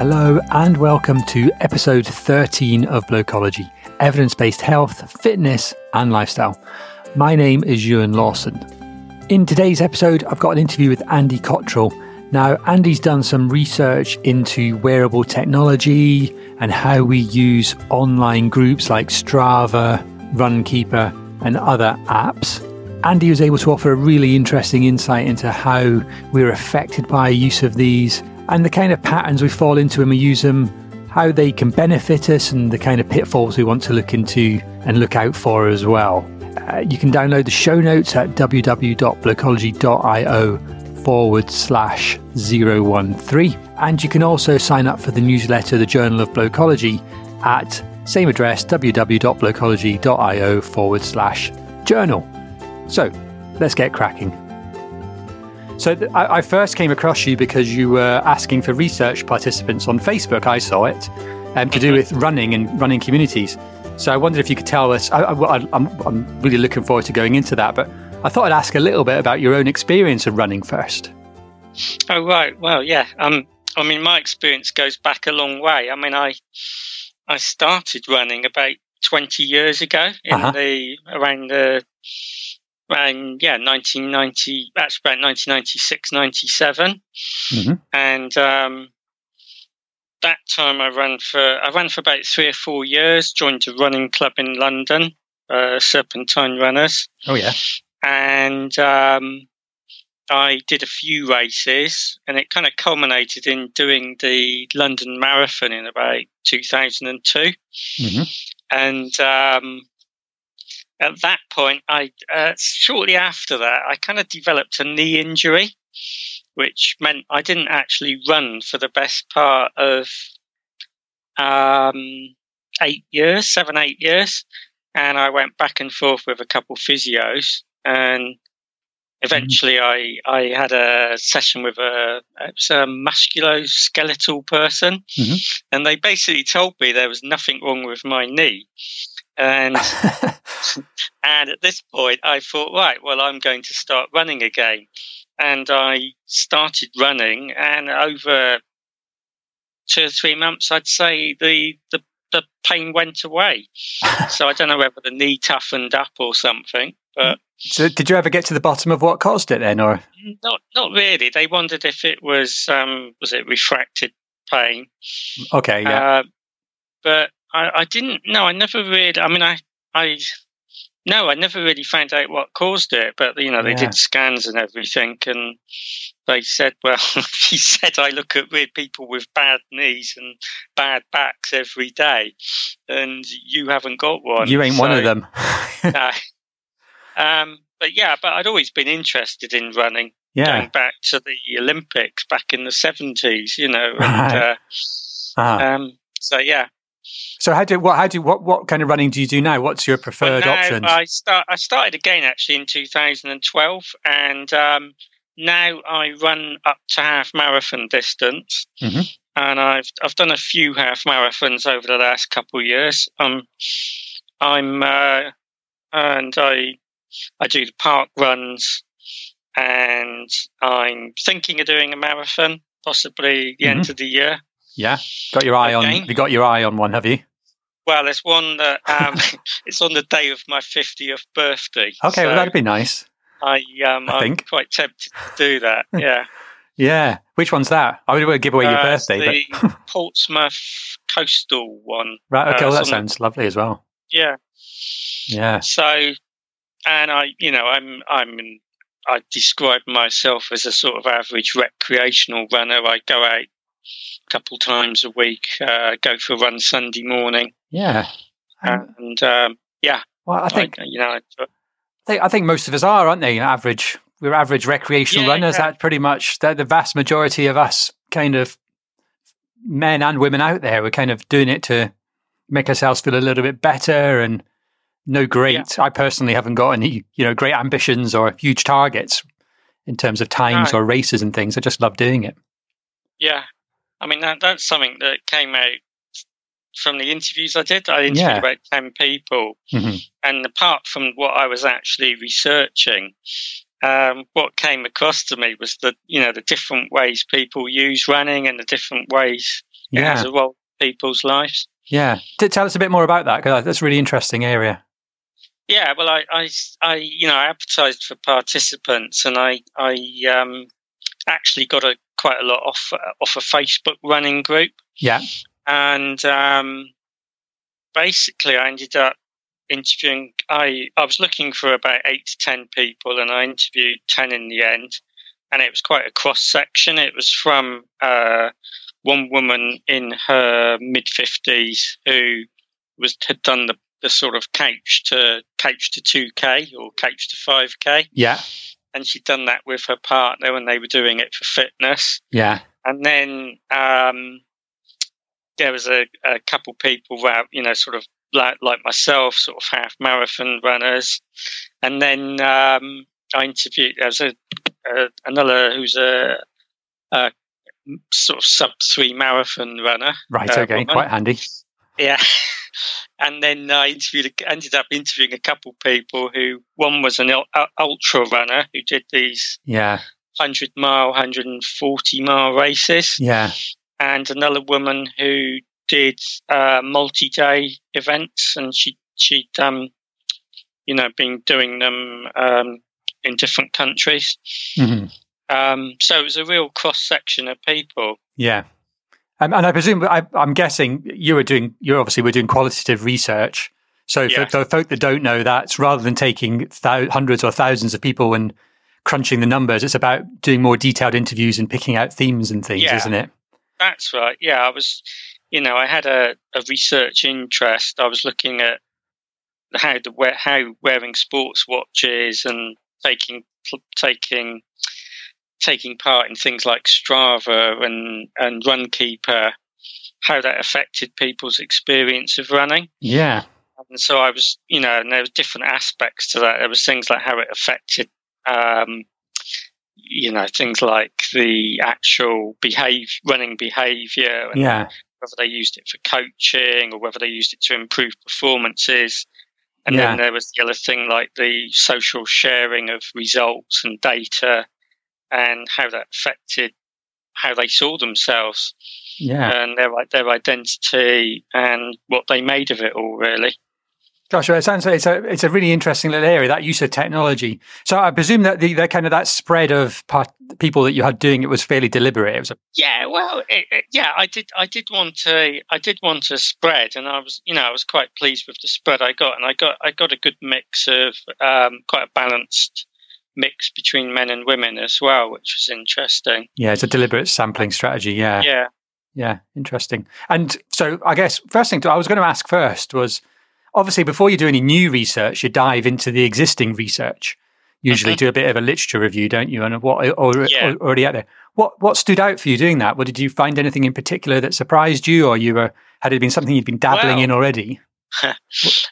Hello, and welcome to episode 13 of Blokology evidence based health, fitness, and lifestyle. My name is Euan Lawson. In today's episode, I've got an interview with Andy Cottrell. Now, Andy's done some research into wearable technology and how we use online groups like Strava, Runkeeper, and other apps. Andy was able to offer a really interesting insight into how we're affected by use of these and the kind of patterns we fall into when we use them, how they can benefit us, and the kind of pitfalls we want to look into and look out for as well. Uh, you can download the show notes at www.blokology.io forward slash 013. And you can also sign up for the newsletter, The Journal of Blokology, at same address, www.blokology.io forward slash journal. So let's get cracking. So th- I, I, first came across you because you were asking for research participants on Facebook. I saw it um, to do with running and running communities. So I wondered if you could tell us. I, am really looking forward to going into that, but I thought I'd ask a little bit about your own experience of running first. Oh right, well yeah. Um, I mean, my experience goes back a long way. I mean, I I started running about 20 years ago in uh-huh. the around the around yeah 1990 that's about 1996 97 mm-hmm. and um, that time i ran for i ran for about three or four years joined a running club in london uh, serpentine runners oh yeah and um, i did a few races and it kind of culminated in doing the london marathon in about 2002 mm-hmm. and um, at that point, I uh, shortly after that, I kind of developed a knee injury, which meant I didn't actually run for the best part of um, eight years, seven, eight years, and I went back and forth with a couple physios, and eventually mm-hmm. I I had a session with a, a musculoskeletal person, mm-hmm. and they basically told me there was nothing wrong with my knee, and and at this point, I thought, right, well, I'm going to start running again. And I started running, and over two or three months, I'd say the, the, the pain went away. so I don't know whether the knee toughened up or something, but. So, did you ever get to the bottom of what caused it then, or not? Not really. They wondered if it was um, was it refracted pain. Okay, yeah. Uh, but I, I didn't. No, I never really. I mean, I I no, I never really found out what caused it, but you know they yeah. did scans and everything, and they said, well, he said I look at weird people with bad knees and bad backs every day, and you haven't got one. You ain't so, one of them. no. Um, but yeah, but I'd always been interested in running. Yeah. Going back to the Olympics back in the seventies, you know, and, right. uh, uh-huh. um, so yeah, so how do what how do what what kind of running do you do now? What's your preferred well, option? I start I started again actually in 2012, and um, now I run up to half marathon distance, mm-hmm. and I've I've done a few half marathons over the last couple of years. Um, I'm uh, and I I do the park runs, and I'm thinking of doing a marathon possibly the mm-hmm. end of the year. Yeah, got your eye okay. on. You got your eye on one, have you? Well, there's one that um, it's on the day of my 50th birthday. Okay, so well that'd be nice. I um, I am quite tempted to do that. Yeah. yeah. Which one's that? I would give away uh, your birthday. The. Portsmouth coastal one. Right. Okay. Uh, well, that sounds the... lovely as well. Yeah. Yeah. So, and I, you know, I'm I'm in, I describe myself as a sort of average recreational runner. I go out a couple times a week. Uh, go for a run Sunday morning. Yeah, and um, yeah. Well, I think I, you know. I think, I think most of us are, aren't they? Average, we're average recreational yeah, runners. Yeah. That pretty much the, the vast majority of us, kind of men and women out there, we're kind of doing it to make ourselves feel a little bit better and no great. Yeah. I personally haven't got any, you know, great ambitions or huge targets in terms of times or races and things. I just love doing it. Yeah, I mean, that, that's something that came out from the interviews I did. I interviewed yeah. about 10 people. Mm-hmm. And apart from what I was actually researching, um, what came across to me was that you know the different ways people use running and the different ways it has a role in people's lives. Yeah. Tell us a bit more about that because that's a really interesting area. Yeah, well, I, I, I, you know, I advertised for participants, and I, I um, actually got a quite a lot off off a Facebook running group, Yeah. And um, basically, I ended up interviewing. I I was looking for about eight to ten people, and I interviewed ten in the end, and it was quite a cross section. It was from uh, one woman in her mid fifties who was had done the, the sort of couch to couch to two k or couch to five k, Yeah. and she'd done that with her partner when they were doing it for fitness. Yeah. And then um, there was a, a couple people, who, you know, sort of like, like myself, sort of half marathon runners. And then um, I interviewed, there was a, a, another who's a, a sort of sub three marathon runner. Right. uh, okay. woman. Quite handy. Yeah. And then I interviewed, ended up interviewing a couple people who, one was an uh, ultra runner who did these Yeah. 100 mile, 140 mile races Yeah. And another woman who did uh, multi-day events, and she she'd um, you know been doing them um, in different countries. hmm Um, so it was a real cross section of people. Yeah. Um, and I presume, I, I'm guessing you were doing, you obviously were doing qualitative research. So Yeah. for, for folk that don't know, that's rather than taking thou- hundreds or thousands of people and crunching the numbers, it's about doing more detailed interviews and picking out themes and things, Yeah. isn't it? That's right. Yeah, I was, you know, I had a, a research interest. I was looking at how the how wearing sports watches and taking taking taking part in things like Strava and and Runkeeper, how that affected people's experience of running. Yeah. And so I was, you know, and there was different aspects to that. There was things like how it affected, um, you know, things like the actual behave running behavior and Yeah. whether they used it for coaching or whether they used it to improve performances. And Yeah. then there was the other thing like the social sharing of results and data and how that affected how they saw themselves Yeah. and their their identity and what they made of it all really. Well, it sounds like it's a it's a really interesting little area that use of technology. So I presume that the, the kind of that spread of part, people that you had doing it was fairly deliberate. It was a, Yeah, well, it, it, yeah, I did. I did want to. I did want to spread, and I was, you know, I was quite pleased with the spread I got, and I got, I got a good mix of um, quite a balanced mix between men and women as well, which was interesting. yeah, it's a deliberate sampling strategy. Yeah, Yeah, yeah, interesting. And so I guess first thing to, I was going to ask first was obviously before you do any new research, you dive into the existing research. Usually Mhm. do a bit of a literature review, don't you? And what or, Yeah. or- already out there. What what stood out for you doing that? What did you find anything in particular that surprised you, or you were had it been something you'd been dabbling Well, in already?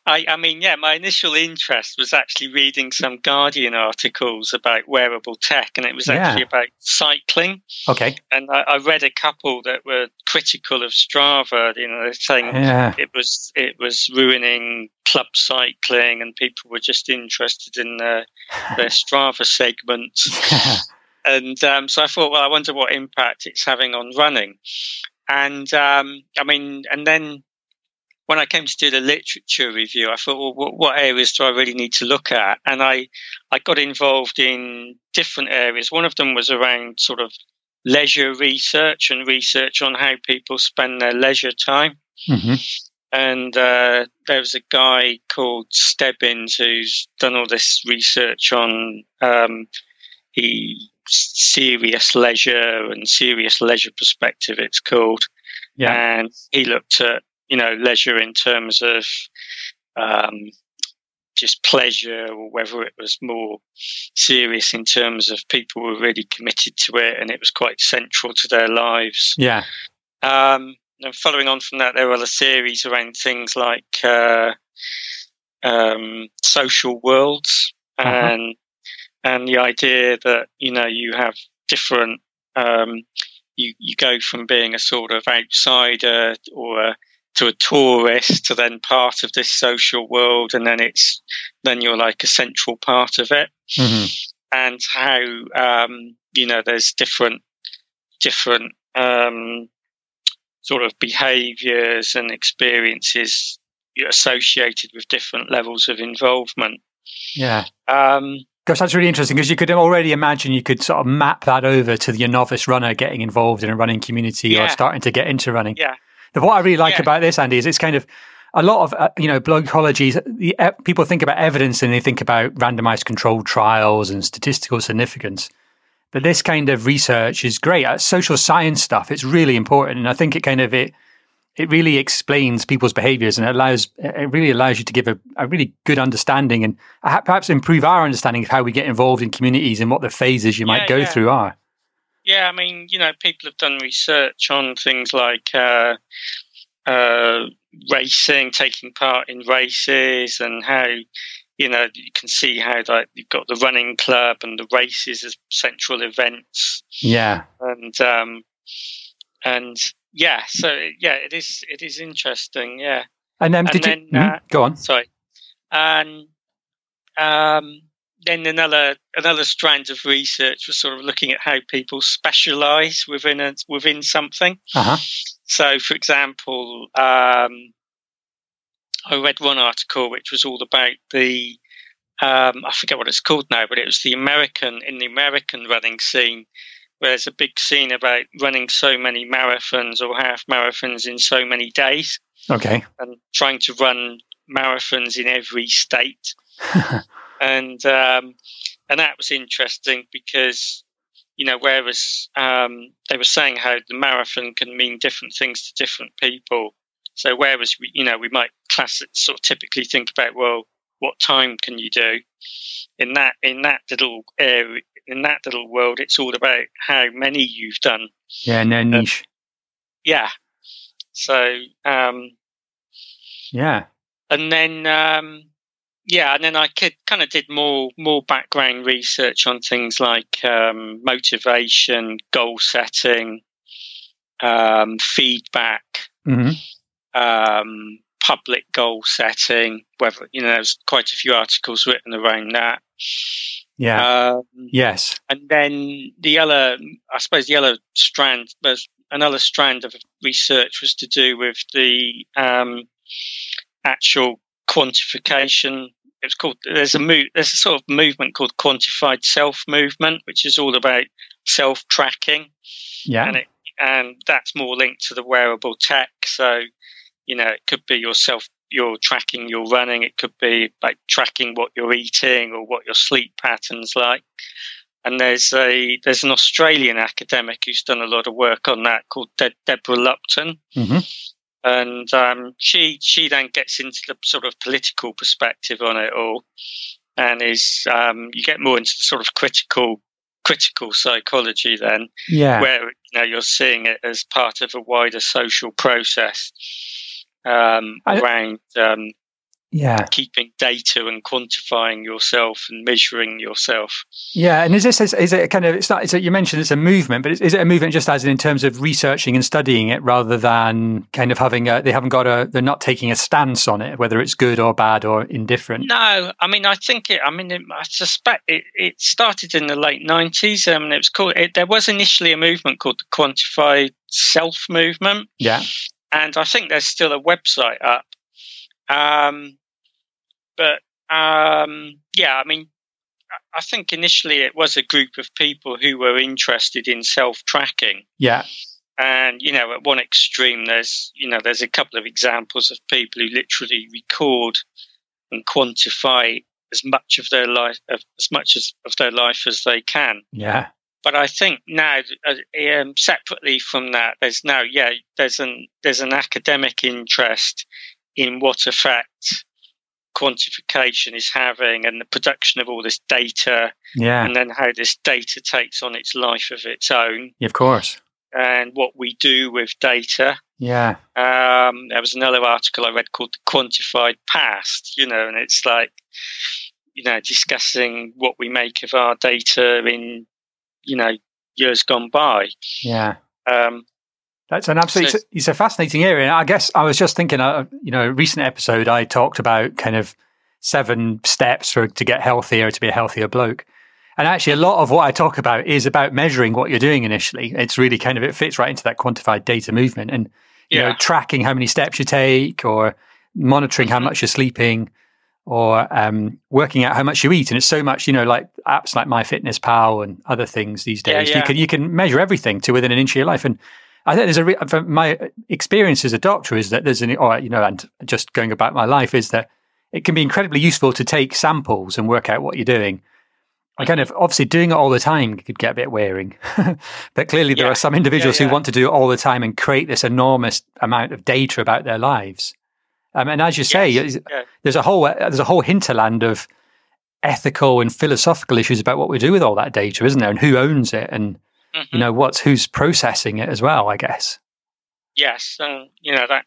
I, I mean, yeah, my initial interest was actually reading some Guardian articles about wearable tech, and it was Yeah. actually about cycling. Okay, And I, I read a couple that were critical of Strava. You know, saying yeah, it was it was ruining club cycling, and people were just interested in their, their Strava segments. And um, so I thought, well, I wonder what impact it's having on running. And um, I mean, and then when I came to do the literature review, I thought, well, what, what areas do I really need to look at? And I, I got involved in different areas. One of them was around sort of leisure research and research on how people spend their leisure time hmm and uh, there was a guy called Stebbins who's done all this research on um, he serious leisure and serious leisure perspective. It's called, yeah, and he looked at you know leisure in terms of um, just pleasure, or whether it was more serious in terms of people were really committed to it, and it was quite central to their lives. yeah, Um, and following on from that, there were other theories around things like uh, um, social worlds Uh-huh. and and the idea that you know you have different. Um, you you go from being a sort of outsider or a, to a tourist to then part of this social world, and then it's then you're like a central part of it. hmm and how um, you know there's different different um, sort of behaviours and experiences associated with different levels of involvement. Yeah. Um, Gosh, that's really interesting because you could already imagine you could sort of map that over to the novice runner getting involved in a running community yeah. or starting to get into running. Yeah. What I really like yeah. about this, Andy, is it's kind of a lot of uh, you know Blokology. The, uh, people think about evidence and they think about randomized controlled trials and statistical significance. But this kind of research is great. Uh, social science stuff, it's really important, and I think it kind of it it really explains people's behaviors and it allows it really allows you to give a, a really good understanding and perhaps improve our understanding of how we get involved in communities and what the phases you yeah, might go yeah. through are. Yeah, I mean, you know, people have done research on things like uh, uh, racing, taking part in races, and how you know you can see how like you've got the running club and the races as central events. Yeah, and um, and yeah, so yeah, it is it is interesting. Yeah, and then did you uh, go on? Sorry, and um, then another another strand of research was sort of looking at how people specialize within a, within something. Uh-huh. So, for example, um, I read one article which was all about the um, I forget what it's called now, but it was the American in the American running scene. Where there's a big scene about running so many marathons or half marathons in so many days. Okay. And trying to run marathons in every state. and um, and that was interesting because you know whereas um, they were saying how the marathon can mean different things to different people. So whereas we you know we might class it, sort of typically think about well what time can you do? In that in that little area in that little world it's all about how many you've done. Yeah no niche. Uh, yeah. So um yeah. and then um yeah, and then I could, kind of did more more background research on things like um, motivation, goal setting, um, feedback, mm-hmm. um, public goal setting. Whether you know, there's quite a few articles written around that. Yeah. Um, yes. And then the other, I suppose, the other strand, another strand of research was to do with the um, actual quantification it's called there's a move there's a sort of movement called quantified self movement which is all about self tracking yeah. And it and that's more linked to the wearable tech. So you know it could be yourself you're tracking your running. It could be like tracking what you're eating or what your sleep patterns like. And there's a there's an australian academic who's done a lot of work on that called De- deborah lupton. Mm-hmm and um, she she then gets into the sort of political perspective on it all, and is um, you get more into the sort of critical critical psychology then, yeah, where you know you're seeing it as part of a wider social process um, I, around um, yeah. Keeping data and quantifying yourself and measuring yourself. Yeah and is this is, is it kind of it's not it's a, you mentioned it's a movement but is, is, it a movement just as in terms of researching and studying it rather than kind of having a they haven't got a they're not taking a stance on it whether it's good or bad or indifferent? No i mean i think it i mean it, i suspect it, it started in the late 90s um, and it was called it, there was initially a movement called the quantified self movement. Yeah. And i think there's still a website up um, but um, yeah, I mean, I think initially it was a group of people who were interested in self tracking. Yeah. And, you know, at one extreme, there's, you know, there's a couple of examples of people who literally record and quantify as much of their life, as much as, of their life as they can. Yeah. But I think now, uh, um, separately from that, there's now, yeah, there's an there's an academic interest in what effect quantification is having and the production of all this data yeah. and then how this data takes on its life of its own. Of course. And what we do with data. Yeah. Um, there was another article i read called the quantified past you know and it's like you know discussing what we make of our data in you know years gone by. Yeah. Um, that's an absolutely, so, it's a fascinating area. And I guess I was just thinking, uh, you know, recent episode, I talked about kind of seven steps for to get healthier, to be a healthier bloke. And actually, a lot of what I talk about is about measuring what you're doing initially. It's really kind of, it fits right into that quantified data movement and, you yeah. know, tracking how many steps you take or monitoring mm-hmm. how much you're sleeping or um, working out how much you eat. And it's so much, you know, like apps like MyFitnessPal and other things these days. Yeah, yeah. You can you can measure everything to within an inch of your life. And I think there's a re- my experience as a doctor is that there's an or you know, and just going about my life is that it can be incredibly useful to take samples and work out what you're doing. I kind of obviously doing it all the time could get a bit wearing, but clearly there yeah. are some individuals yeah, yeah. who want to do it all the time and create this enormous amount of data about their lives. Um, and as you say, yes. there's a whole there's a whole hinterland of ethical and philosophical issues about what we do with all that data, isn't there? And who owns it, and mm-hmm. you know what's who's processing it as well. I guess. Yes, and you know that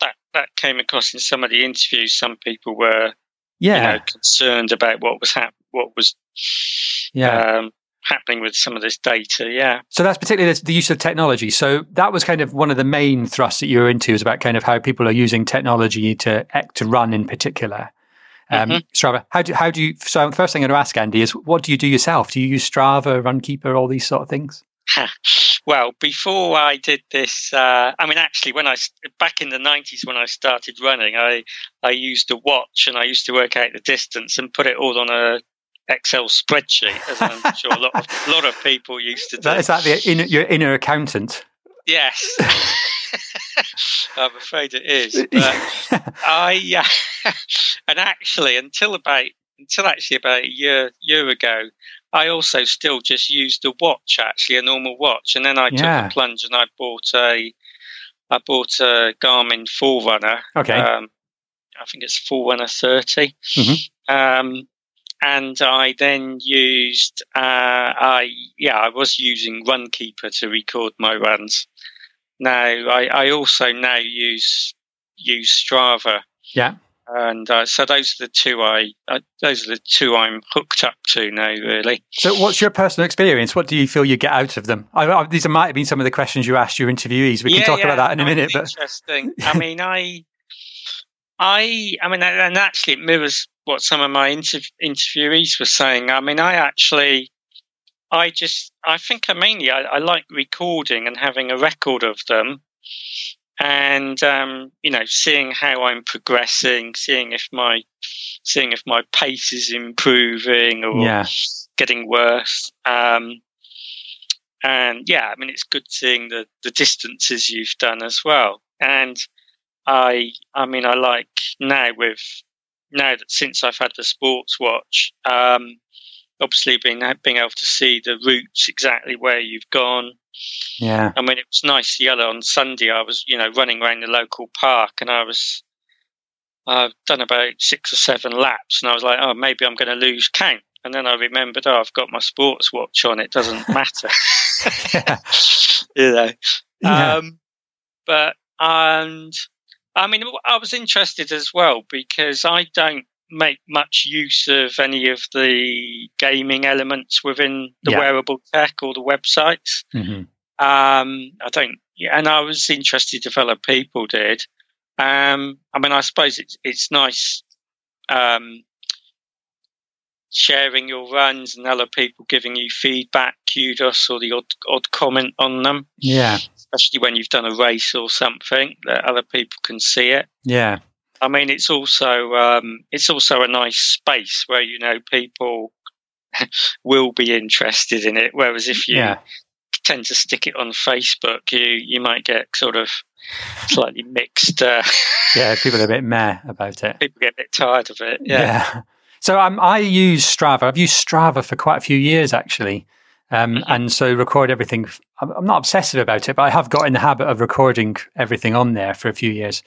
that that came across in some of the interviews. Some people were yeah you know, concerned about what was hap- what was yeah um, happening with some of this data. Yeah. So that's particularly the, use of technology. So that was kind of one of the main thrusts that you were into is about kind of how people are using technology to to run in particular. Um, mm-hmm. Strava. How do how do you? So first thing I'm going to ask Andy is, what do you do yourself? Do you use Strava, Runkeeper, all these sort of things? well, before I did this, uh, I mean, actually, when I back in the nineties when I started running, I I used a watch and I used to work out the distance and put it all on a Excel spreadsheet, as I'm sure a lot of a lot of people used to do. That, is that the inner, your inner accountant? Yes. I'm afraid it is. But I uh, and actually until about until actually about a year year ago, I also still just used a watch, actually a normal watch, and then I yeah. took a plunge and I bought a I bought a Garmin Forerunner. Okay. Um, I think it's Forerunner 30. Mm-hmm. Um, and I then used uh, I yeah I was using Runkeeper to record my runs. Now I, I also now use use Strava. Yeah and uh, so those are the two I uh, those are the two I'm hooked up to now. Really. So, what's your personal experience? What do you feel you get out of them? I, I, these might have been some of the questions you asked your interviewees. We yeah, can talk yeah, about that in a minute. But interesting. I mean, I, I, I mean, and actually, it mirrors what some of my inter- interviewees were saying. I mean, I actually. I just, I think I mainly, I, I like recording and having a record of them and um, you know seeing how I'm progressing, seeing if my seeing if my pace is improving or yeah. getting worse. Um, and yeah, I mean it's good seeing the the distances you've done as well. And I I mean I like now with now that since I've had the sports watch, um, obviously being being able to see the routes exactly where you've gone. Yeah. I mean, it was nice the other on Sunday. I was, you know, running around the local park, and I was, I've done about six or seven laps, and I was like, oh, maybe I'm going to lose count. And then I remembered, oh, I've got my sports watch on. It doesn't matter. you know. Yeah. Um, but and I mean, I was interested as well because I don't make much use of any of the gaming elements within the yeah. wearable tech or the websites. Mm-hmm. Um, I don't, yeah, and I was interested if other people did. Um, I mean, I suppose it's it's nice um, sharing your runs and other people giving you feedback, kudos, or the odd odd comment on them. Yeah, especially when you've done a race or something that other people can see it. Yeah, I mean, it's also um, it's also a nice space where you know people will be interested in it. Whereas if you yeah. tend to stick it on Facebook, you you might get sort of slightly mixed. Uh, yeah, people are a bit meh about it. People get a bit tired of it. Yeah. yeah. So um, I use Strava. I've used Strava for quite a few years actually. Um, mm-hmm. And so record everything. I'm not obsessive about it, but I have got in the habit of recording everything on there for a few years.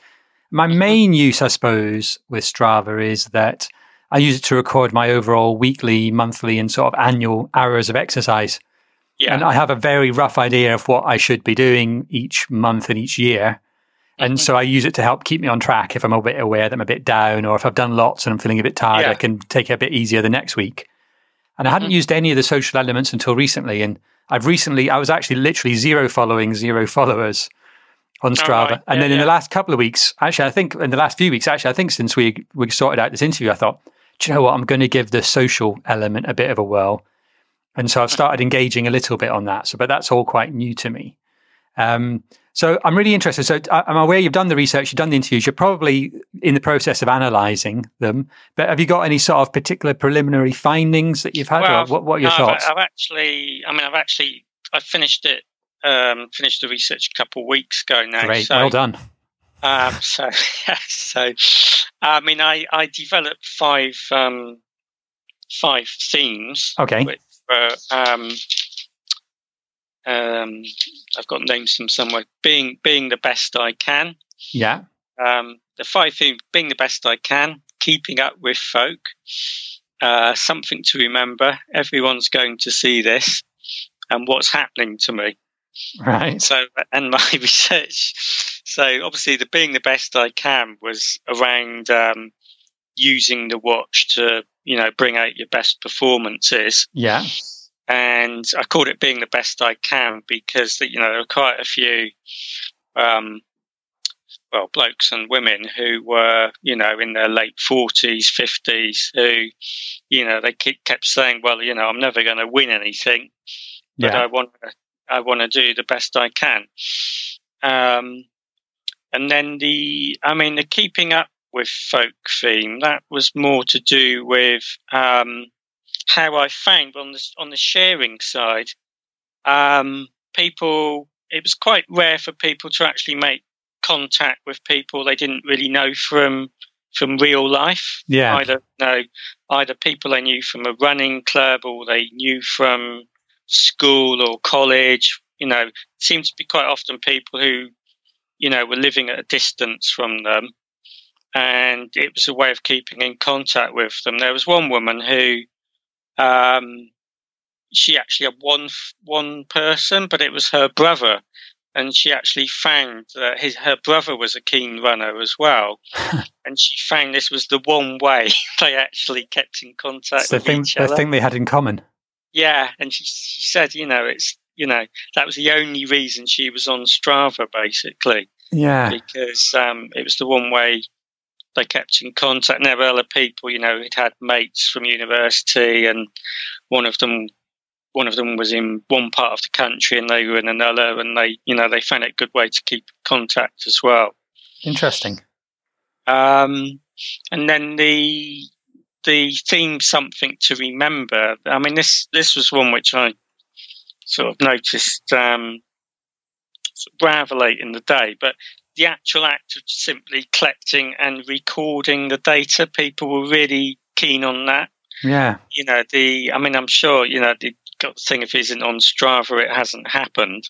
My main use, I suppose, with Strava is that I use it to record my overall weekly, monthly, and sort of annual hours of exercise. Yeah. And I have a very rough idea of what I should be doing each month and each year. And mm-hmm. so I use it to help keep me on track if I'm a bit aware that I'm a bit down or if I've done lots and I'm feeling a bit tired, yeah. I can take it a bit easier the next week. And I hadn't mm-hmm. used any of the social elements until recently. And I've recently, I was actually literally zero following, zero followers on Strava. Right. And yeah, then in yeah. the last couple of weeks, actually, I think in the last few weeks, actually, I think since we we sorted out this interview, I thought, do you know what? I'm going to give the social element a bit of a whirl. And so I've started engaging a little bit on that. So, but that's all quite new to me. Um, so I'm really interested. So I'm aware you've done the research, you've done the interviews, you're probably in the process of analysing them. But have you got any sort of particular preliminary findings that you've had? Well, what, what, are your no, thoughts? I've, I've, actually, I mean, I've actually, I finished it, um, finished the research a couple of weeks ago now. Great, so, well done. Um, so, yeah, so, I mean, I, I developed five, um, five themes. Okay. Which were, um, um, I've got names from somewhere. Being being the best I can. Yeah. Um, the five themes: being the best I can, keeping up with folk, uh, something to remember. Everyone's going to see this, and what's happening to me. Right. So, and my research. So, obviously, the being the best I can was around um, using the watch to, you know, bring out your best performances. Yeah and I called it being the best I can because you know there are quite a few, um, well, blokes and women who were you know in their late forties, fifties, who you know they kept saying, well, you know, I'm never going to win anything, but yeah. I want I want to do the best I can. Um, and then the, I mean, the keeping up with folk theme that was more to do with. Um, how I found on the on the sharing side, um, people it was quite rare for people to actually make contact with people they didn't really know from from real life. Yeah, either no, either people they knew from a running club or they knew from school or college. You know, seemed to be quite often people who, you know, were living at a distance from them, and it was a way of keeping in contact with them. There was one woman who um, she actually had one one person, but it was her brother, and she actually found that his her brother was a keen runner as well, and she found this was the one way they actually kept in contact. It's the thing, the thing they had in common. Yeah, and she, she said, you know, it's you know that was the only reason she was on Strava, basically. Yeah, because um, it was the one way they kept in contact. And there were other people, you know, he'd had mates from university, and one of them, one of them was in one part of the country, and they were in another, and they, you know, they found it a good way to keep contact as well. Interesting. Um, and then the the theme something to remember. I mean, this this was one which I sort of noticed um, rather late in the day, but the actual act of simply collecting and recording the data, people were really keen on that. Yeah. You know, the, I mean, I'm sure, you know, the got the thing if it isn't on Strava, it hasn't happened.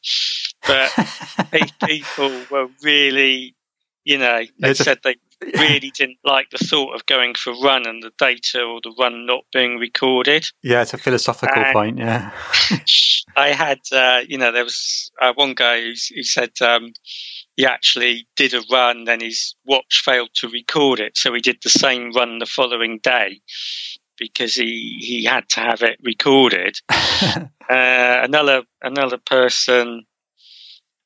But people were really, you know, they There's said a, they really didn't like the thought of going for run and the data or the run not being recorded. Yeah, it's a philosophical and point. Yeah. I had, uh, you know, there was uh, one guy who, who said, um, he actually did a run, then his watch failed to record it, so he did the same run the following day because he he had to have it recorded. uh, another another person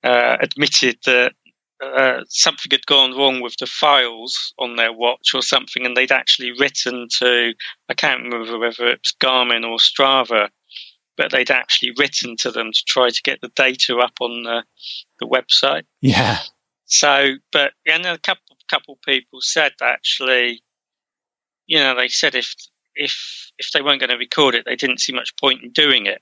uh, admitted that uh, something had gone wrong with the files on their watch or something, and they'd actually written to I can't remember whether it was Garmin or Strava but they'd actually written to them to try to get the data up on the, the website. Yeah. So, but and a couple couple people said actually, you know, they said if if if they weren't going to record it, they didn't see much point in doing it.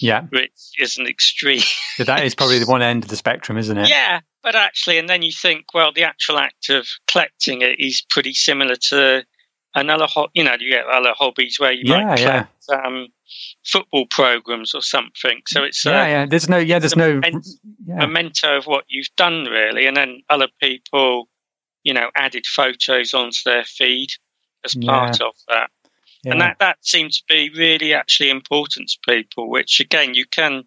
Yeah, which is an extreme. that is probably the one end of the spectrum, isn't it? Yeah, but actually, and then you think, well, the actual act of collecting it is pretty similar to another, ho- you know, you get other hobbies where you yeah, might collect yeah. um, football programs or something. So it's yeah, yeah. There's no, yeah, there's no memento, yeah. memento of what you've done, really. And then other people, you know, added photos onto their feed as part of that. And that that seems to be really actually important to people. Which again, you can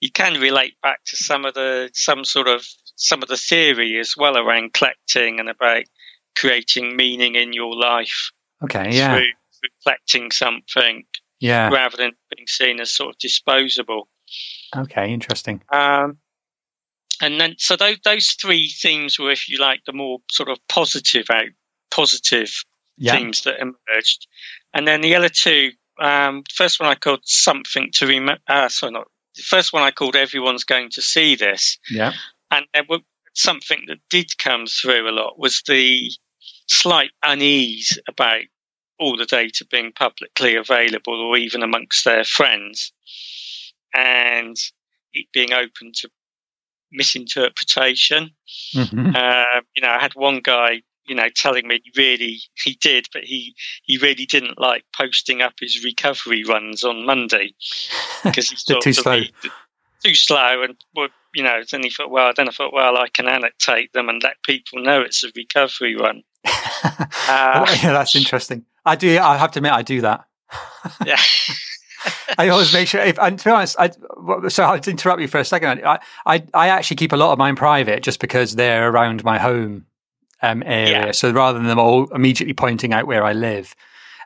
you can relate back to some of the some sort of some of the theory as well around collecting and about creating meaning in your life. Okay, yeah. Through reflecting something yeah. rather than being seen as sort of disposable. Okay, interesting. Um, and then, so those, those three themes were, if you like, the more sort of positive out, positive yeah. themes that emerged. And then the other two, um, first one I called something to remember. Uh, sorry, not the first one I called everyone's going to see this. Yeah. And there were something that did come through a lot was the slight unease about all the data being publicly available or even amongst their friends and it being open to misinterpretation. Mm-hmm. Uh, you know, I had one guy, you know, telling me really he did, but he he really didn't like posting up his recovery runs on Monday because he thought too slow. Too slow, and you know, then he thought, well, then I thought, well, I can annotate them and let people know it's a recovery run. uh, yeah, that's interesting. I do. I have to admit, I do that. yeah. I always make sure. If, and to be honest, I, so I'll interrupt you for a second. I, I, I actually keep a lot of mine private just because they're around my home um, area. Yeah. So rather than them all immediately pointing out where I live,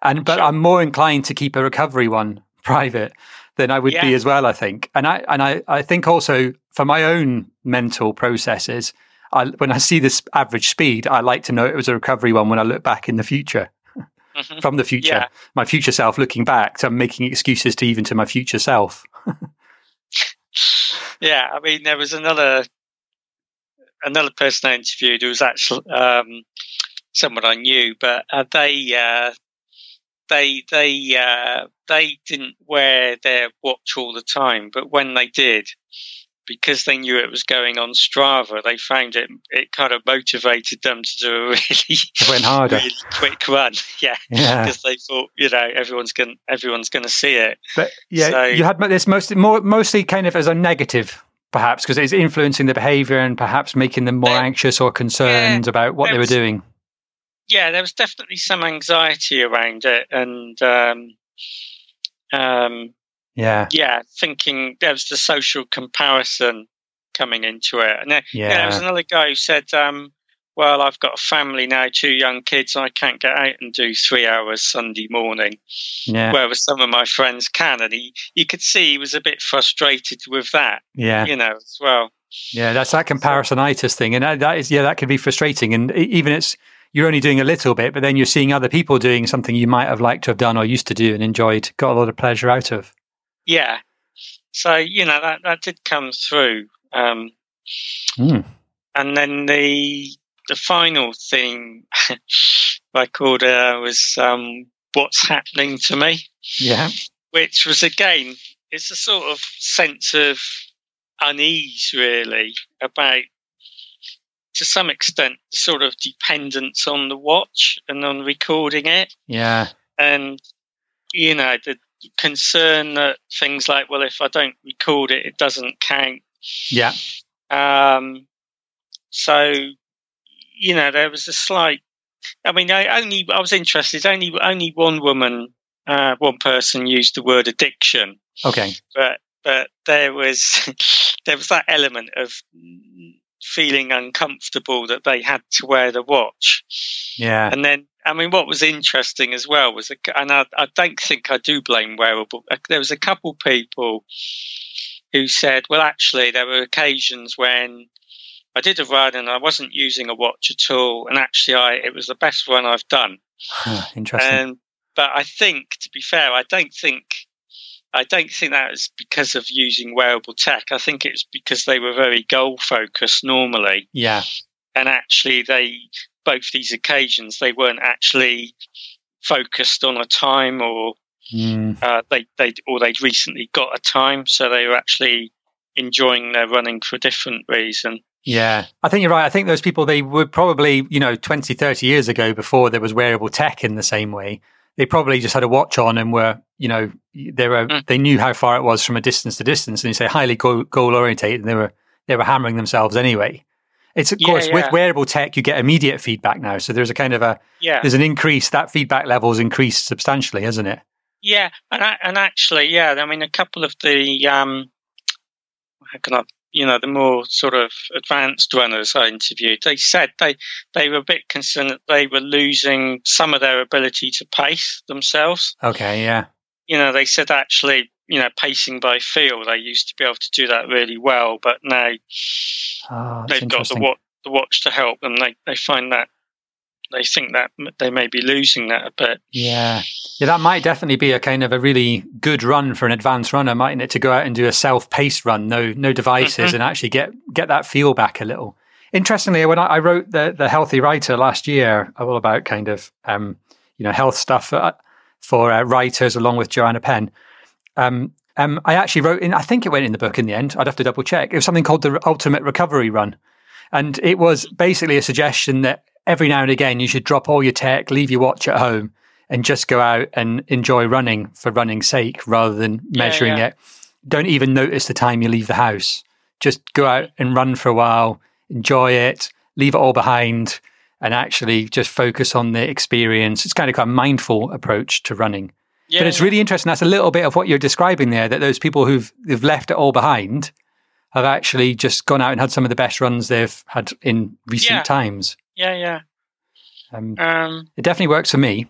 and but sure. I'm more inclined to keep a recovery one private than I would yeah. be as well. I think, and I and I, I think also for my own mental processes, I, when I see this average speed, I like to know it was a recovery one when I look back in the future mm-hmm. from the future, yeah. my future self looking back. So I'm making excuses to even to my future self. yeah, I mean, there was another another person I interviewed who was actually um, someone I knew, but uh, they uh, they they uh, they didn't wear their watch all the time, but when they did, because they knew it was going on Strava, they found it it kind of motivated them to do a really went harder, really quick run. Yeah, yeah, because they thought you know everyone's going everyone's going to see it. But yeah, so, you had this mostly more mostly kind of as a negative. Perhaps because it's influencing the behaviour and perhaps making them more anxious or concerned yeah, about what they were doing. Yeah, there was definitely some anxiety around it, and um, um, yeah. Yeah. Thinking there was the social comparison coming into it. And then, yeah. yeah there was another guy who said, um, well, I've got a family now, two young kids, and I can't get out and do three hours Sunday morning. Yeah. Whereas some of my friends can. And he, you could see he was a bit frustrated with that. Yeah. You know, as well. Yeah, that's that comparisonitis thing. And that, that is, yeah, that could be frustrating. And even it's, you're only doing a little bit, but then you're seeing other people doing something you might have liked to have done or used to do and enjoyed, got a lot of pleasure out of. Yeah. So you know that that did come through. Um, mm. And then the the final thing I called uh, was um, "What's Happening to Me." Yeah. Which was again, it's a sort of sense of unease, really, about to some extent, sort of dependence on the watch and on recording it. Yeah. And you know the concern that things like, well, if I don't record it, it doesn't count. Yeah. Um, so, you know, there was a slight. I mean, I only I was interested. Only only one woman, uh, one person used the word addiction. Okay. But but there was there was that element of feeling uncomfortable that they had to wear the watch. Yeah. And then I mean, what was interesting as well was, and I, I don't think I do blame wearable. Uh, there was a couple people who said, well, actually, there were occasions when I did a run and I wasn't using a watch at all, and actually, I it was the best run I've done. Interesting. And, but I think, to be fair, I don't think I don't think that was because of using wearable tech. I think it's because they were very goal focused normally. Yeah. And actually, they both these occasions, they weren't actually focused on a time or mm. uh, they they or they'd recently got a time, so they were actually enjoying their running for a different reason. Yeah, I think you're right. I think those people, they were probably, you know, 20, 30 years ago before there was wearable tech in the same way. They probably just had a watch on and were, you know, they were, mm. they knew how far it was from a distance to distance and you say highly goal, goal orientated and they were, they were hammering themselves anyway. It's of yeah, course yeah. with wearable tech, you get immediate feedback now. So there's a kind of a yeah. There's an increase. That feedback level's increased substantially, hasn't it? Yeah, and I, and actually, yeah. I mean, a couple of the um, how can I, you know, the more sort of advanced runners I interviewed, they said they they were a bit concerned that they were losing some of their ability to pace themselves. Okay, yeah. You know, they said actually you know, pacing by feel. They used to be able to do that really well, but now oh, they've got the watch, the watch to help them. They they find that they think that they may be losing that a bit. Yeah, yeah, that might definitely be a kind of a really good run for an advanced runner, mightn't it? To go out and do a self-paced run, no no devices, mm-hmm. and actually get get that feel back a little. Interestingly, when I, I, wrote the the Healthy Writer last year, all about kind of um, you know health stuff for, for uh, writers, along with Joanna Penn. Um, um, I actually wrote in. I think it went in the book in the end. I'd have to double check. It was something called the Ultimate Recovery Run, and it was basically a suggestion that every now and again you should drop all your tech, leave your watch at home, and just go out and enjoy running for running's sake rather than measuring yeah, yeah. it. Don't even notice the time you leave the house. Just go out and run for a while, enjoy it, leave it all behind, and actually just focus on the experience. It's kind of a mindful approach to running. Yeah, but it's really interesting. That's a little bit of what you're describing there. That those people who've who've left it all behind have actually just gone out and had some of the best runs they've had in recent yeah. times. Yeah, yeah. Um, um, it definitely works for me,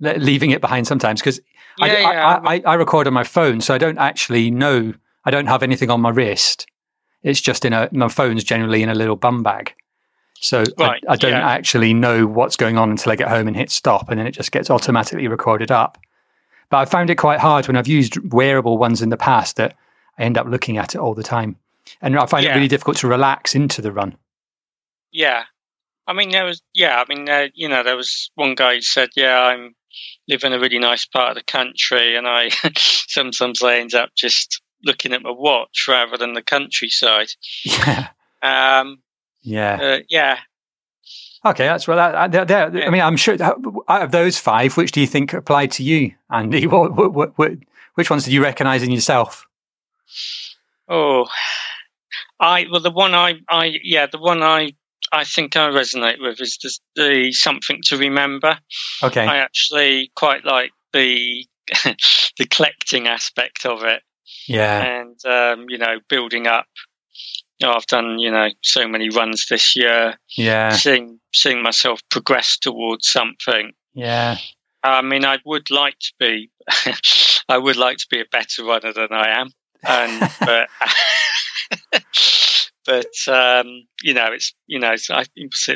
leaving it behind sometimes because yeah, I, yeah. I, I, I, record on my phone, so I don't actually know. I don't have anything on my wrist. It's just in a my phone's generally in a little bum bag, so right, I, don't actually know what's going on until I get home and hit stop, and then it just gets automatically recorded up. But I found it quite hard when I've used wearable ones in the past that I end up looking at it all the time, and I find it really difficult to relax into the run. Yeah, I mean, there was, yeah, I mean, uh, you know, there was one guy who said, yeah, I'm live in a really nice part of the country, and I sometimes I end up just looking at my watch rather than the countryside. Yeah. Um, yeah. Uh, yeah. Okay, that's well. That, that, that, yeah. I mean, I'm sure out of those five, which do you think applied to you, Andy? What, what, what, which ones did you recognise in yourself? Oh, I well, the one I, I yeah, the one I I think I resonate with is the, the something to remember. Okay. I actually quite like the the collecting aspect of it. Yeah. And um, you know, building up. I've done you know so many runs this year. Yeah. Seeing seeing myself progress towards something. Yeah. I mean, I would like to be. I would like to be a better runner than I am, and but but um, you know, it's you know, it's, I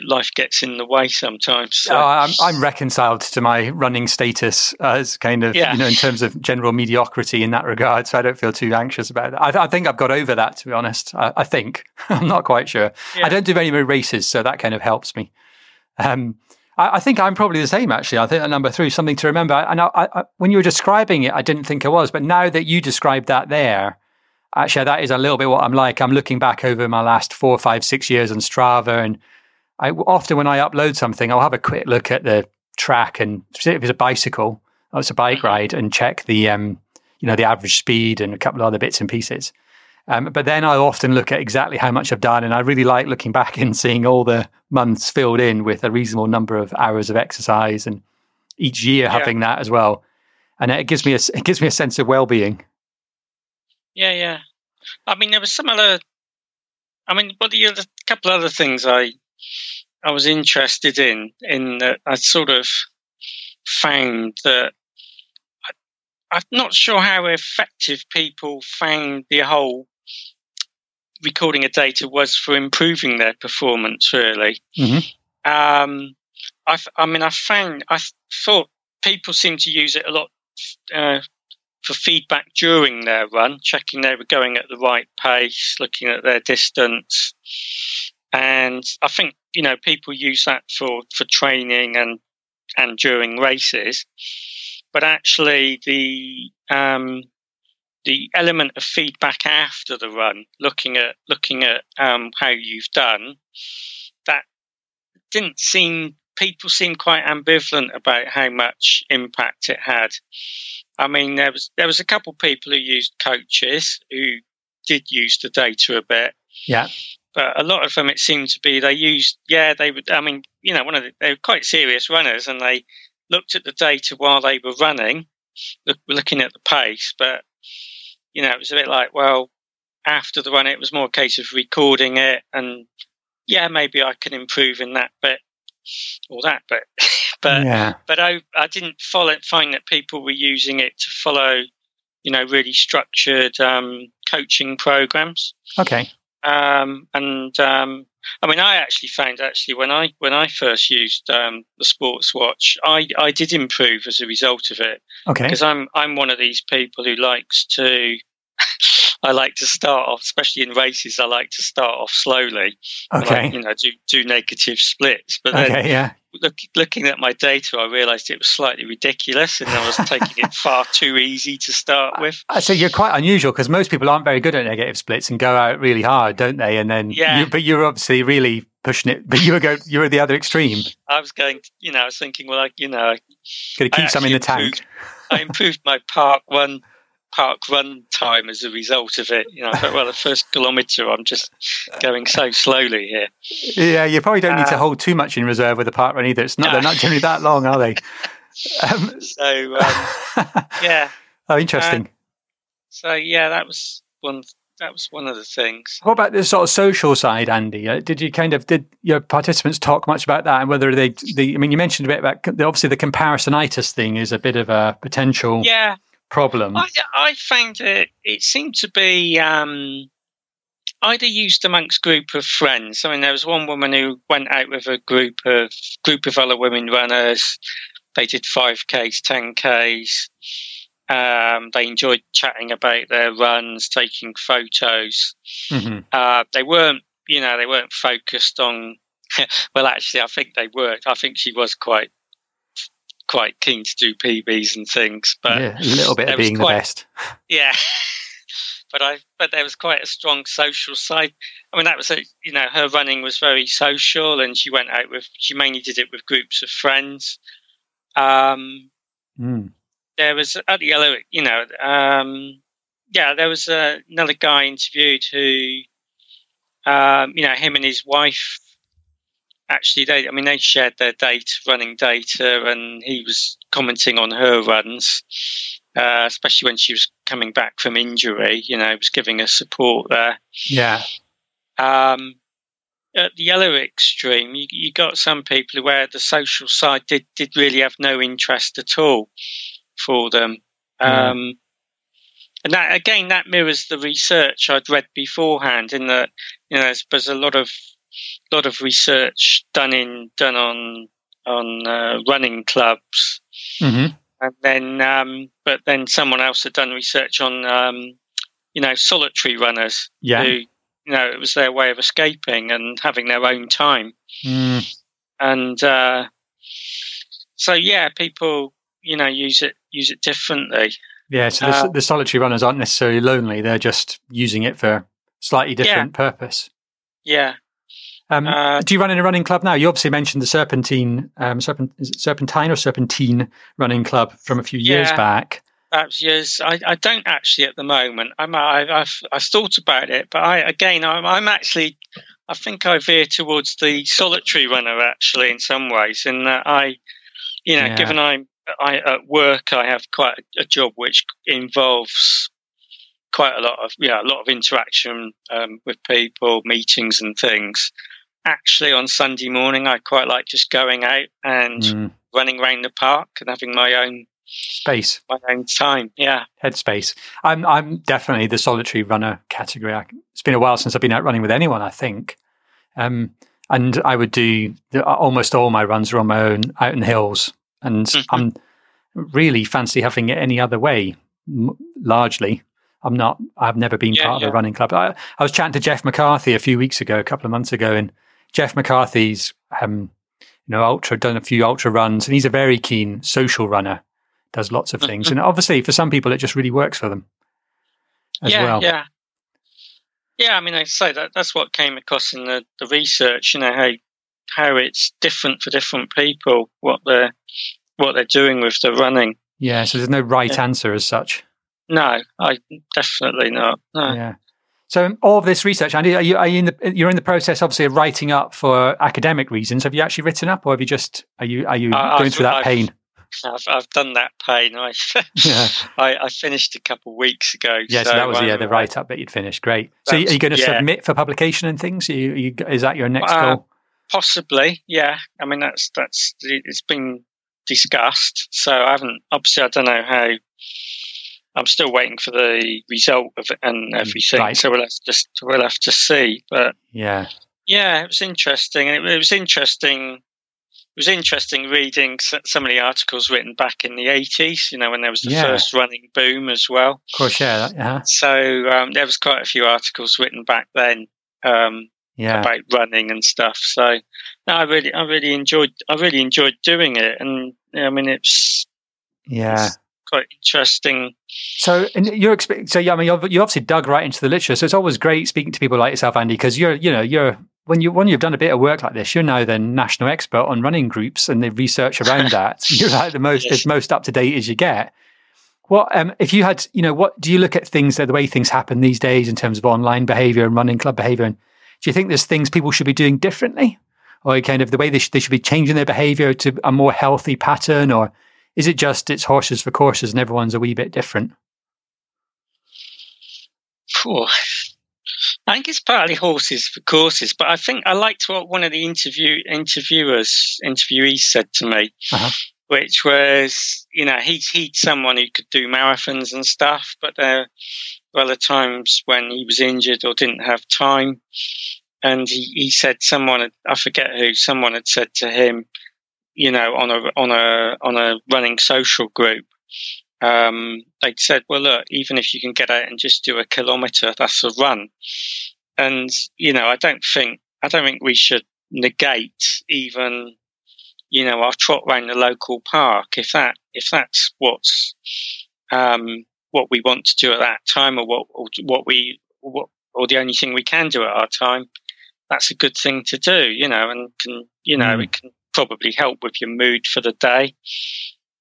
life gets in the way sometimes. So. Oh, I'm, I'm, reconciled to my running status as kind of yeah. you know in terms of general mediocrity in that regard, so I don't feel too anxious about that. I, I think I've got over that, to be honest. I, I think I'm not quite sure. Yeah. I don't do very many races, so that kind of helps me. Um, I, think I'm probably the same, actually. I think at number three, something to remember. And when you were describing it, I didn't think I was, but now that you described that there, actually that is a little bit what I'm like. I'm looking back over my last four, five, six years on Strava, and I often when I upload something, I'll have a quick look at the track and if it's a bicycle, or it's a bike mm-hmm. ride, and check the um, you know the average speed and a couple of other bits and pieces. Um, but then I'll often look at exactly how much I've done, and I really like looking back and seeing all the months filled in with a reasonable number of hours of exercise, and each year yeah. having that as well. And it gives me a it gives me a sense of well being. Yeah, yeah. I mean, there was some other. I mean, what the other couple other things I I was interested in in that I sort of found that I, I'm not sure how effective people found the whole recording of data was for improving their performance. Really, mm-hmm. um, I, I mean, I found I thought people seem to use it a lot uh, for feedback during their run, checking they were going at the right pace, looking at their distance. And I think, you know, people use that for, for training and, and during races. But actually, the, um, the element of feedback after the run, looking at, looking at, um, how you've done, that didn't seem people seemed quite ambivalent about how much impact it had. I mean, there was there was a couple of people who used coaches who did use the data a bit. Yeah. But a lot of them, it seemed to be they used, yeah, they would. I mean, you know, one of the, they were quite serious runners, and they looked at the data while they were running, look, looking at the pace. But you know, it was a bit like, well, after the run, it was more a case of recording it, and yeah, maybe I can improve in that bit or that But but yeah. but I I didn't follow, find that people were using it to follow, you know, really structured um, coaching programs. Okay. Um, and um, I mean, I actually found actually when I when I first used um, the sports watch, I I did improve as a result of it. Okay. Because I'm I'm one of these people who likes to. I like to start off, especially in races. I like to start off slowly. Okay. You know, do do negative splits. But then, Okay. Yeah. look, looking at my data, I realised it was slightly ridiculous, and I was taking it far too easy to start with. I say you're quite unusual because most people aren't very good at negative splits and go out really hard, don't they? And then, Yeah. you, but you're obviously really pushing it. But you were going, you were the other extreme. I was going, you know, I was thinking, well, like, you know, I Got to I keep some in the tank. I improved my park run park run time as a result of it. You know, I thought, well, the first kilometre, I'm just going so slowly here. Yeah, you probably don't need to Uh, hold too much in reserve with a park run either. It's not No. they're not generally that long, are they? Um, So um, yeah, oh, interesting. so yeah, that was one. That was one of the things. What about the sort of social side, Andy? Uh, Did you kind of did your participants talk much about that and whether they? The, I mean, you mentioned a bit about the, obviously the comparisonitis thing is a bit of a potential Yeah, problem. I, I found it. It seemed to be um, either used amongst group of friends. I mean, there was one woman who went out with a group of group of other women runners. They did five k's, ten k's. Um, they enjoyed chatting about their runs, taking photos. hmm Uh, they weren't, you know, they weren't focused on. well, actually, I think they were. I think she was quite, quite keen to do PBs and things. But yeah, a little bit of being quite- the best. yeah. but I, but there was quite a strong social side. I mean, that was a, you know, her running was very social, and she went out with. She mainly did it with groups of friends. Um, Mm. there was at the other, you know, um, yeah, there was uh, another guy interviewed who, um, you know, him and his wife. Actually, they, I mean, they shared their data, running data, and he was commenting on her runs, uh, especially when she was coming back from injury. You know, was giving her support there. Yeah, Um, at the other extreme, you, you got some people where the social side did, did really have no interest at all for them. Yeah. Um, and that again, that mirrors the research I'd read beforehand. In that, you know, there's, there's a lot of lot of research done in done on on uh, running clubs, hmm and then um, but then someone else had done research on um, you know solitary runners yeah. who you know it was their way of escaping and having their own time. Mm. and uh, so yeah people you know use it use it differently. Yeah, so the, Uh, the solitary runners aren't necessarily lonely; they're just using it for slightly different purpose. yeah Um, Uh, do you run in a running club now? You obviously mentioned the Serpentine, um, Serpent, is it Serpentine or Serpentine running club from a few years Yeah. back. perhaps yes I, I don't actually at the moment I'm I, I've I've thought about it but I again I'm, I'm actually I think I veer towards the solitary runner actually in some ways in that I you know Yeah. given I'm I at work I have quite a, a job which involves quite a lot of yeah a lot of interaction um, with people meetings and things actually on Sunday morning I quite like just going out and Mm, running around the park and having my own space, my own time yeah headspace. I'm I'm definitely the solitary runner category. I, it's been a while since I've been out running with anyone. I think, um, and I would do the, almost all my runs are on my own out in the hills, and Mhm. I'm really fancy having it any other way. m- Largely, I'm not. I've never been Yeah, part of yeah. a running club. I, I was chatting to Jeff McCarthy a few weeks ago, a couple of months ago, and Jeff McCarthy's, um, you know, ultra done a few ultra runs, and he's a very keen social runner. Does lots of things, and obviously for some people it just really works for them as yeah, well. Yeah, yeah. I mean, I say that that's what came across in the, the research. You know how how it's different for different people. What they're what they're doing with the running. Yeah, so there's no right Yeah. answer as such. No, I definitely not. No. Yeah. So um, all of this research, Andy, are you, are you in the you're in the process, obviously, of writing up for academic reasons? Have you actually written up, or have you just are you are you I- going I've- through that I've- pain? I've I've done that pain. I Yeah, I, I finished a couple of weeks ago. yeah. So, that was yeah um, the write up that you'd finished. Great. So are you going to yeah. submit for publication and things? Are you, are you, is that your next Uh, goal? Possibly, yeah. I mean, that's that's it's been discussed. So I haven't. Obviously, I don't know how. I'm still waiting for the result of it and everything. Mm, right. So we'll have to just we'll have to see. But Yeah. Yeah, it was interesting. It, it was interesting. It was interesting reading some of the articles written back in the eighties. You know, when there was the yeah. first running boom as well. Of course, yeah. yeah. So um, there was quite a few articles written back then. Um, yeah. about running and stuff. So no, I really, I really enjoyed, I really enjoyed doing it, and I mean, it's yeah, it's quite interesting. So, and you're so yeah, I mean, you obviously dug right into the literature. So it's always great speaking to people like yourself, Andy, because you're, you know, you're when you when you've done a bit of work like this, you're now the national expert on running groups and the research around that. You're like the most yes. as most up to date as you get. What um, if you had, you know, what do you look at things the way things happen these days in terms of online behavior and running club behavior? And do you think there's things people should be doing differently, or kind of the way they should, they should be changing their behavior to a more healthy pattern, or is it just it's horses for courses and everyone's a wee bit different? Cool. I think it's partly horses for courses, but I think I liked what one of the interview interviewers interviewees said to me, uh-huh. which was, you know, he's he's someone who could do marathons and stuff, but there were other times when he was injured or didn't have time, and he, he said someone had, I forget who someone had said to him, you know, on a on a on a running social group, um, they said, well, look, even if you can get out and just do a kilometre, that's a run. And, you know, I don't think, I don't think we should negate even, you know, our trot around the local park. If that, if that's what's, um, what we want to do at that time or what, or what we, what, or the only thing we can do at our time, that's a good thing to do, you know, and can, you know, mm. it can probably help with your mood for the day.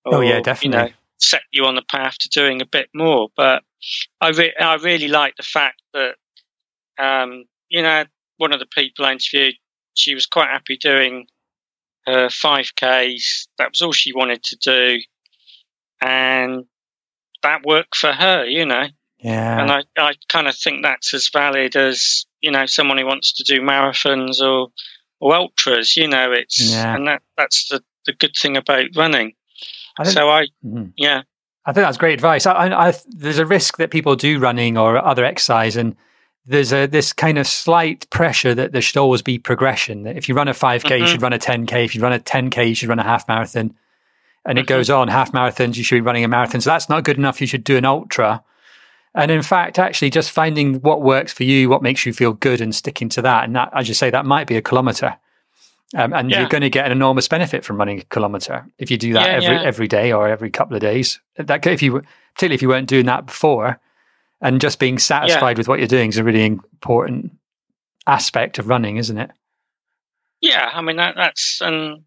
Or, oh yeah, definitely. You know, set you on the path to doing a bit more. But I, re- I really like the fact that, um, you know, one of the people I interviewed, she was quite happy doing her 5Ks. That was all she wanted to do. And that worked for her, you know. Yeah. And I, I kind of think that's as valid as, you know, someone who wants to do marathons or, or ultras, you know, it's, yeah. and that, that's the, the good thing about running. I think, so I, mm-hmm. yeah. I think that's great advice. I, I, there's a risk that people do running or other exercise, and there's a this kind of slight pressure that there should always be progression. That if you run a 5K, mm-hmm. you should run a 10K. If you run a 10K, you should run a half marathon. And mm-hmm. it goes on. Half marathons, you should be running a marathon. So that's not good enough. You should do an ultra. And in fact, actually, just finding what works for you, what makes you feel good, and sticking to that. And that, as you say, that might be a kilometer. Um, and yeah. you're going to get an enormous benefit from running a kilometer if you do that yeah, every yeah. every day or every couple of days. That if you particularly if you weren't doing that before, and just being satisfied with what you're doing is a really important aspect of running, isn't it? Yeah, I mean that, that's and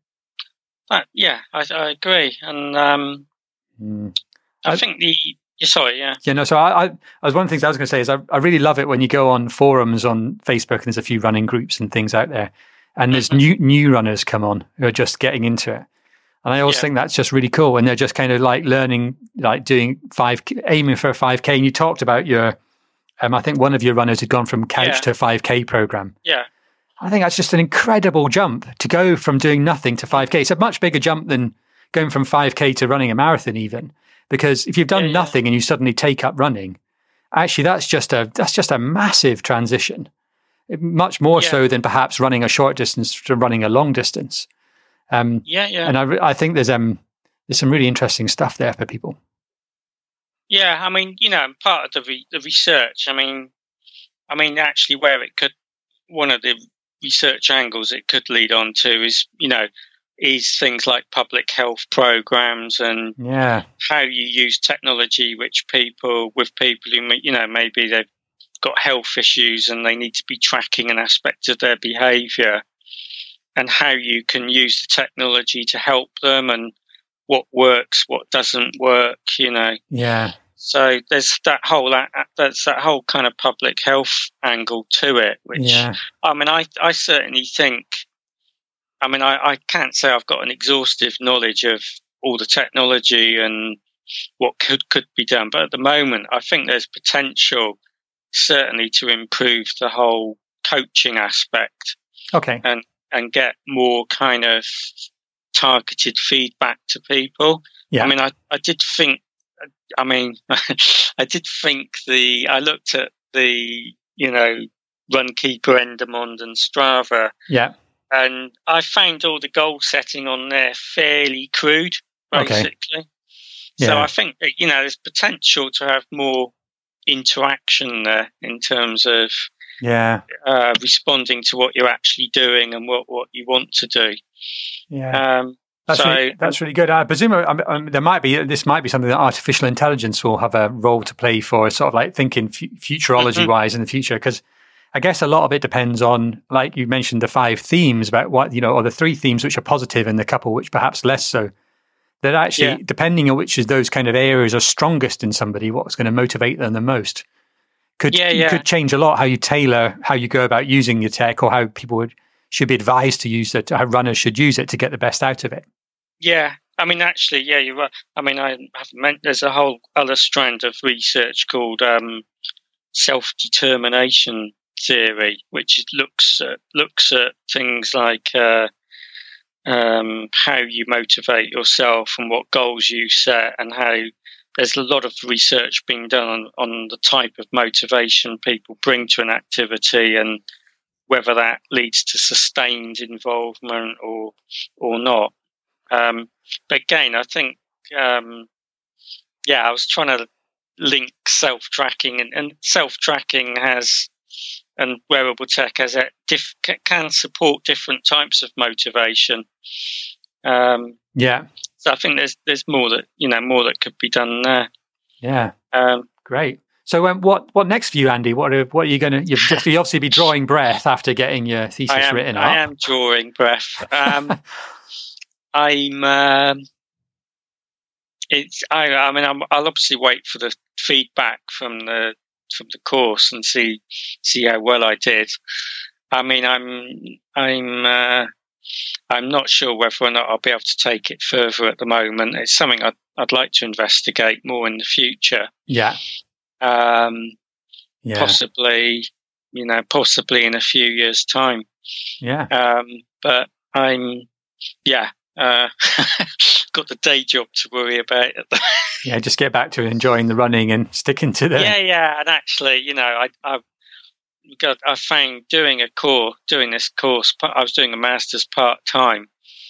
that, yeah, I, I, agree, and um, mm. I, I, think the sorry, yeah, yeah, no. So I, I, was one of the things I was going to say is I, I really love it when you go on forums on Facebook and there's a few running groups and things out there and there's mm-hmm. new new runners come on who are just getting into it. And I always yeah. think that's just really cool. And they're just kind of like learning, like doing five, aiming for a 5K. And you talked about your, um, I think one of your runners had gone from couch yeah. to 5K program. Yeah. I think that's just an incredible jump to go from doing nothing to 5K. It's a much bigger jump than going from 5K to running a marathon, even. Because if you've done yeah, nothing and you suddenly take up running, actually that's just a that's just a massive transition much more yeah. so than perhaps running a short distance to running a long distance. Um, yeah, yeah. And I, I think there's um there's some really interesting stuff there for people. Yeah, I mean, you know, part of the re- the research. I mean, I mean, actually, where it could one of the research angles it could lead on to is, you know, is things like public health programs and yeah. how you use technology, which people with people who you know maybe they've got health issues and they need to be tracking an aspect of their behavior and how you can use the technology to help them and what works, what doesn't work, you know. Yeah. So there's that whole that there's that whole kind of public health angle to it, which yeah. I mean, I I certainly think. I mean, I, I can't say I've got an exhaustive knowledge of all the technology and what could could be done, but at the moment, I think there's potential certainly to improve the whole coaching aspect. Okay. And and get more kind of targeted feedback to people. Yeah. I mean, I, I did think, I mean, I did think the, I looked at the, you know, Runkeeper, Endomondo, and Strava. Yeah. And I found all the goal setting on there fairly crude, basically. Okay. So. I think that, you know, there's potential to have more interaction there in terms of yeah uh, responding to what you're actually doing and what, what you want to do. Yeah. Um, that's, so, really, that's really good. I presume um, um, there might be this might be something that artificial intelligence will have a role to play for, sort of like thinking f- futurology mm-hmm. wise in the future. Because I guess a lot of it depends on, like you mentioned, the five themes about what you know, or the three themes which are positive and the couple which perhaps less so. That actually, yeah. depending on which of those kind of areas are strongest in somebody, what's going to motivate them the most could yeah, yeah. could change a lot how you tailor how you go about using your tech or how people would should be advised to use it, how runners should use it to get the best out of it. Yeah, I mean, actually, yeah, you're right. I mean, I have meant there's a whole other strand of research called um, self determination theory, which looks at, looks at things like uh, um, how you motivate yourself and what goals you set, and how there's a lot of research being done on, on the type of motivation people bring to an activity and whether that leads to sustained involvement or or not. Um, but again, I think, um, yeah, I was trying to link self tracking, and, and self tracking has and wearable tech as it diff, can support different types of motivation. Um, yeah. So I think there's there's more that you know more that could be done there. Yeah. Um, Great. So, um, what what next for you, Andy? What are, what are you going to? You've just, you obviously be drawing breath after getting your thesis am, written up. I am drawing breath. Um, I'm. Um, it's. I. I mean, i will obviously wait for the feedback from the from the course and see see how well I did. I mean, I'm. I'm. Uh, I'm not sure whether or not I'll be able to take it further at the moment. It's something I'd, I'd like to investigate more in the future. Yeah. Um, yeah. Possibly, you know, possibly in a few years' time. Yeah. Um, but I'm, yeah, uh, got the day job to worry about. yeah, just get back to enjoying the running and sticking to the. Yeah, yeah, and actually, you know, I, I got I found doing a course, doing this course. I was doing a master's part time.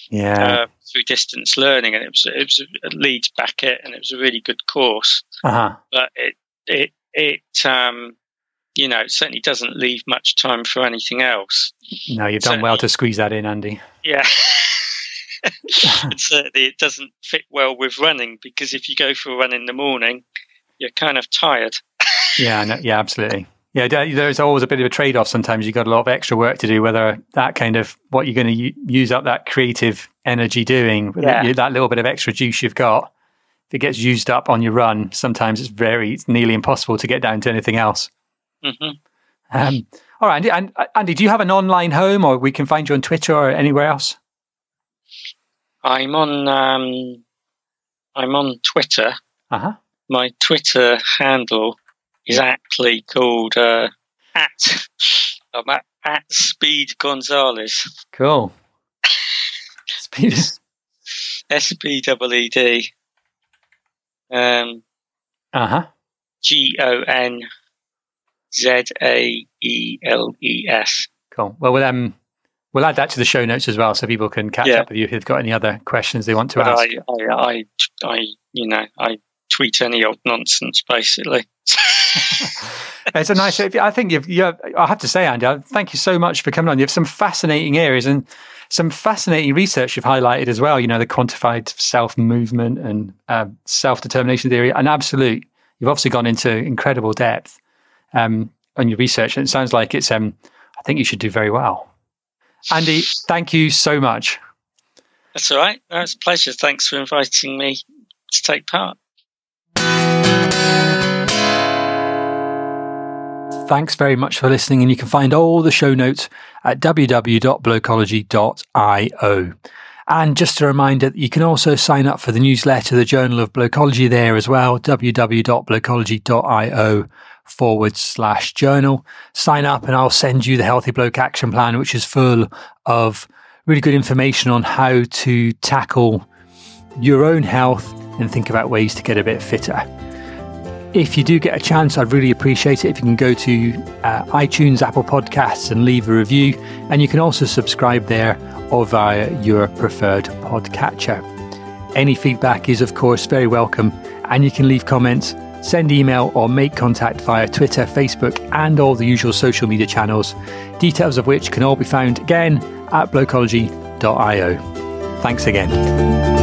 Yeah. Uh, through distance learning, and it was it was a Leeds Beckett, and it was a really good course. Uh-huh. But it it it um you know, it certainly doesn't leave much time for anything else. No, you've done well to squeeze that in, Andy. Yeah. certainly it doesn't fit well with running because if you go for a run in the morning, you're kind of tired. yeah, no, yeah, absolutely. Yeah, there's always a bit of a trade off. Sometimes you've got a lot of extra work to do, whether that kind of what you're going to use up that creative energy doing, yeah. that, little bit of extra juice you've got, if it gets used up on your run, sometimes it's very, it's nearly impossible to get down to anything else. Mm-hmm. Um, all right, Andy, and, Andy, do you have an online home or we can find you on Twitter or anywhere else? I'm on, um, I'm on Twitter. Uh-huh. My Twitter handle is actually called uh, at, um, at at Speed Gonzalez. Cool. Speed. S P W E D. Um. Uh huh. G O N Z A E L E S. Cool. Well, we'll um, we'll add that to the show notes as well, so people can catch yeah. up with you if they've got any other questions they want to but ask. I, I, I, I, you know, I tweet any old nonsense basically. it's a nice. I think you've. You have, I have to say, Andy, thank you so much for coming on. You have some fascinating areas and some fascinating research you've highlighted as well. You know, the quantified self movement and uh, self determination theory, and absolute. You've obviously gone into incredible depth um, on your research, and it sounds like it's. Um, I think you should do very well. Andy, thank you so much. That's all right. That's a pleasure. Thanks for inviting me to take part. Thanks very much for listening, and you can find all the show notes at www.blokology.io. And just a reminder that you can also sign up for the newsletter, the Journal of Blokology, there as well, www.blokology.io forward slash journal. Sign up, and I'll send you the Healthy Bloke Action Plan, which is full of really good information on how to tackle your own health and think about ways to get a bit fitter. If you do get a chance, I'd really appreciate it if you can go to uh, iTunes, Apple Podcasts, and leave a review. And you can also subscribe there or via your preferred podcatcher. Any feedback is, of course, very welcome, and you can leave comments, send email, or make contact via Twitter, Facebook, and all the usual social media channels, details of which can all be found again at blokology.io. Thanks again.